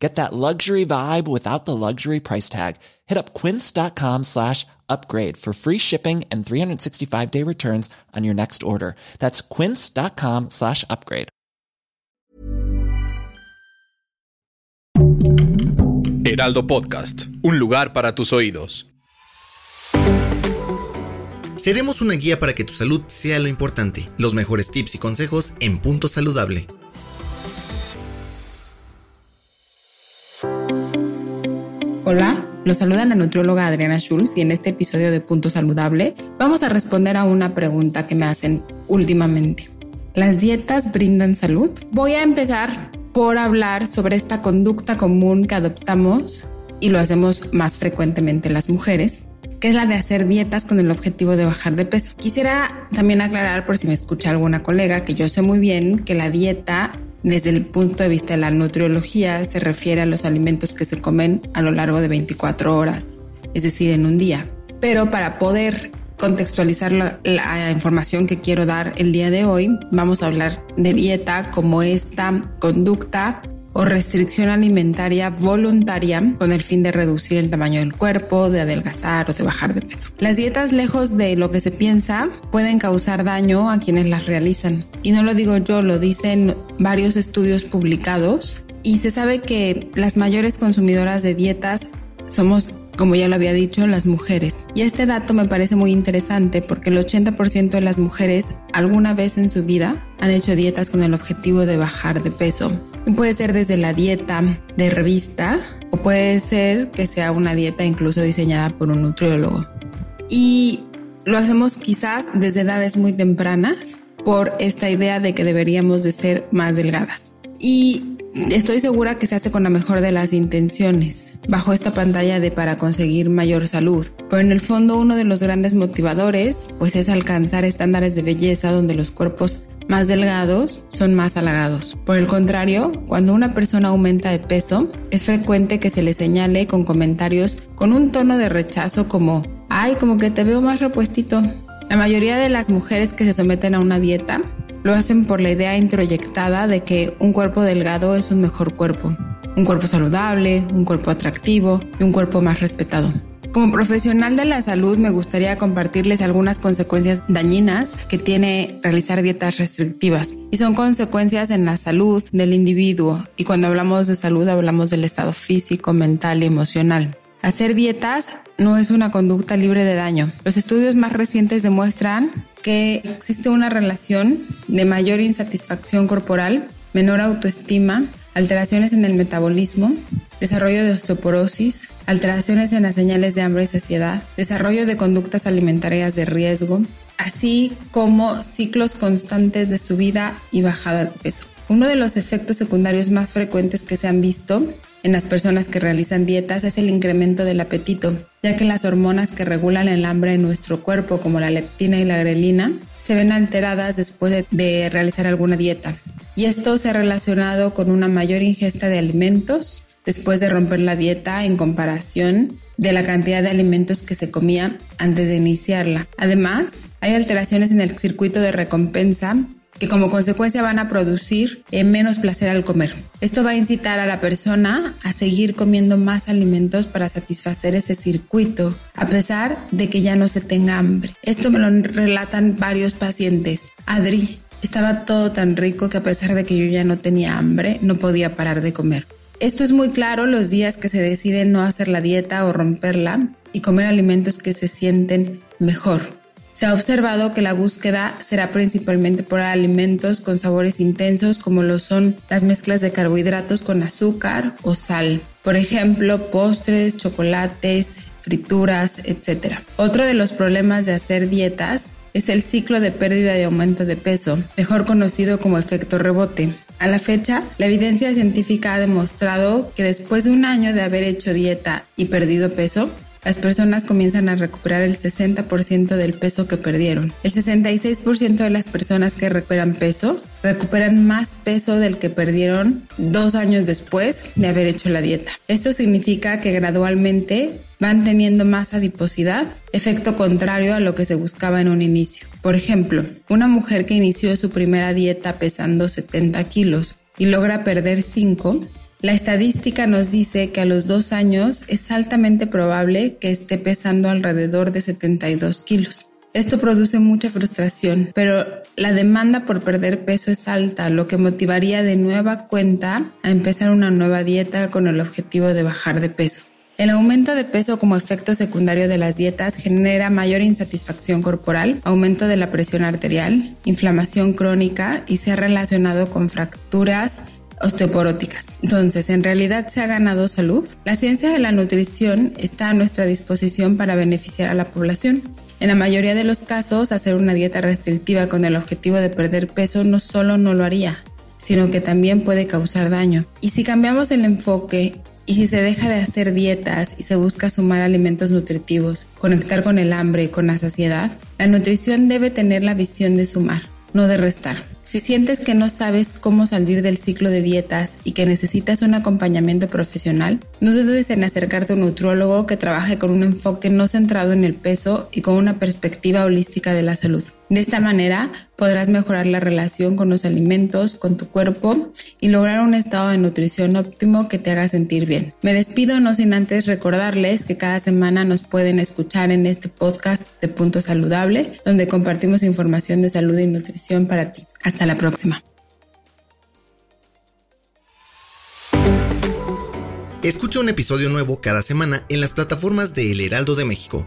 Get that luxury vibe without the luxury price tag. Hit up quince.com slash upgrade for free shipping and 365 day returns on your next order. That's quince.com slash upgrade. Heraldo Podcast, un lugar para tus oídos. Seremos una guía para que tu salud sea lo importante. Los mejores tips y consejos en Punto Saludable. Hola, los saluda la nutrióloga Adriana Schulz y en este episodio de Punto Saludable vamos a responder a una pregunta que me hacen últimamente. ¿Las dietas brindan salud? Voy a empezar por hablar sobre esta conducta común que adoptamos y lo hacemos más frecuentemente las mujeres, que es la de hacer dietas con el objetivo de bajar de peso. Quisiera también aclarar por si me escucha alguna colega que yo sé muy bien que la dieta desde el punto de vista de la nutriología se refiere a los alimentos que se comen a lo largo de 24 horas, es decir, en un día. Pero para poder contextualizar la, la, información que quiero dar el día de hoy, vamos a hablar de dieta como esta conducta o restricción alimentaria voluntaria con el fin de reducir el tamaño del cuerpo, de adelgazar o de bajar de peso. Las dietas, lejos de lo que se piensa, pueden causar daño a quienes las realizan. Y no lo digo yo, lo dicen varios estudios publicados. Y se sabe que las mayores consumidoras de dietas somos como ya lo había dicho, las mujeres. Y este dato me parece muy interesante porque el 80% de las mujeres alguna vez en su vida han hecho dietas con el objetivo de bajar de peso. Puede ser desde la dieta de revista o puede ser que sea una dieta incluso diseñada por un nutriólogo. Y lo hacemos quizás desde edades muy tempranas por esta idea de que deberíamos de ser más delgadas. Y Estoy segura que se hace con la mejor de las intenciones, bajo esta pantalla de para conseguir mayor salud. Pero en el fondo uno de los grandes motivadores pues es alcanzar estándares de belleza donde los cuerpos más delgados son más halagados. Por el contrario, cuando una persona aumenta de peso, es frecuente que se le señale con comentarios con un tono de rechazo como, ay, como que te veo más repuestito. La mayoría de las mujeres que se someten a una dieta lo hacen por la idea introyectada de que un cuerpo delgado es un mejor cuerpo, un cuerpo saludable, un cuerpo atractivo y un cuerpo más respetado. Como profesional de la salud me gustaría compartirles algunas consecuencias dañinas que tiene realizar dietas restrictivas y son consecuencias en la salud del individuo y cuando hablamos de salud hablamos del estado físico, mental y emocional. Hacer dietas no es una conducta libre de daño. Los estudios más recientes demuestran que existe una relación de mayor insatisfacción corporal, menor autoestima, alteraciones en el metabolismo, desarrollo de osteoporosis, alteraciones en las señales de hambre y saciedad, desarrollo de conductas alimentarias de riesgo, así como ciclos constantes de subida y bajada de peso. Uno de los efectos secundarios más frecuentes que se han visto en las personas que realizan dietas es el incremento del apetito, ya que las hormonas que regulan el hambre en nuestro cuerpo, como la leptina y la grelina, se ven alteradas después de, realizar alguna dieta. Y esto se ha relacionado con una mayor ingesta de alimentos después de romper la dieta en comparación de la cantidad de alimentos que se comía antes de iniciarla. Además, hay alteraciones en el circuito de recompensa que como consecuencia van a producir eh, menos placer al comer. Esto va a incitar a la persona a seguir comiendo más alimentos para satisfacer ese circuito, a pesar de que ya no se tenga hambre. Esto me lo relatan varios pacientes. Adri, estaba todo tan rico que a pesar de que yo ya no tenía hambre, no podía parar de comer. Esto es muy claro los días que se deciden no hacer la dieta o romperla y comer alimentos que se sienten mejor. Se ha observado que la búsqueda será principalmente por alimentos con sabores intensos como lo son las mezclas de carbohidratos con azúcar o sal. Por ejemplo, postres, chocolates, frituras, etc. Otro de los problemas de hacer dietas es el ciclo de pérdida y aumento de peso, mejor conocido como efecto rebote. A la fecha, la evidencia científica ha demostrado que después de un año de haber hecho dieta y perdido peso, las personas comienzan a recuperar el 60% del peso que perdieron. El 66% de las personas que recuperan peso recuperan más peso del que perdieron dos años después de haber hecho la dieta. Esto significa que gradualmente van teniendo más adiposidad, efecto contrario a lo que se buscaba en un inicio. Por ejemplo, una mujer que inició su primera dieta pesando 70 kilos y logra perder 5, la estadística nos dice que a los dos años es altamente probable que esté pesando alrededor de 72 kilos. Esto produce mucha frustración, pero la demanda por perder peso es alta, lo que motivaría de nueva cuenta a empezar una nueva dieta con el objetivo de bajar de peso. El aumento de peso como efecto secundario de las dietas genera mayor insatisfacción corporal, aumento de la presión arterial, inflamación crónica y se ha relacionado con fracturas osteoporóticas. Entonces, ¿en realidad se ha ganado salud? La ciencia de la nutrición está a nuestra disposición para beneficiar a la población. En la mayoría de los casos, hacer una dieta restrictiva con el objetivo de perder peso no solo no lo haría, sino que también puede causar daño. Y si cambiamos el enfoque y si se deja de hacer dietas y se busca sumar alimentos nutritivos, conectar con el hambre y con la saciedad, la nutrición debe tener la visión de sumar, no de restar. Si sientes que no sabes cómo salir del ciclo de dietas y que necesitas un acompañamiento profesional, no dudes en acercarte a un nutriólogo que trabaje con un enfoque no centrado en el peso y con una perspectiva holística de la salud. De esta manera podrás mejorar la relación con los alimentos, con tu cuerpo y lograr un estado de nutrición óptimo que te haga sentir bien. Me despido no sin antes recordarles que cada semana nos pueden escuchar en este podcast de Punto Saludable, donde compartimos información de salud y nutrición para ti. Hasta la próxima. Escucha un episodio nuevo cada semana en las plataformas de El Heraldo de México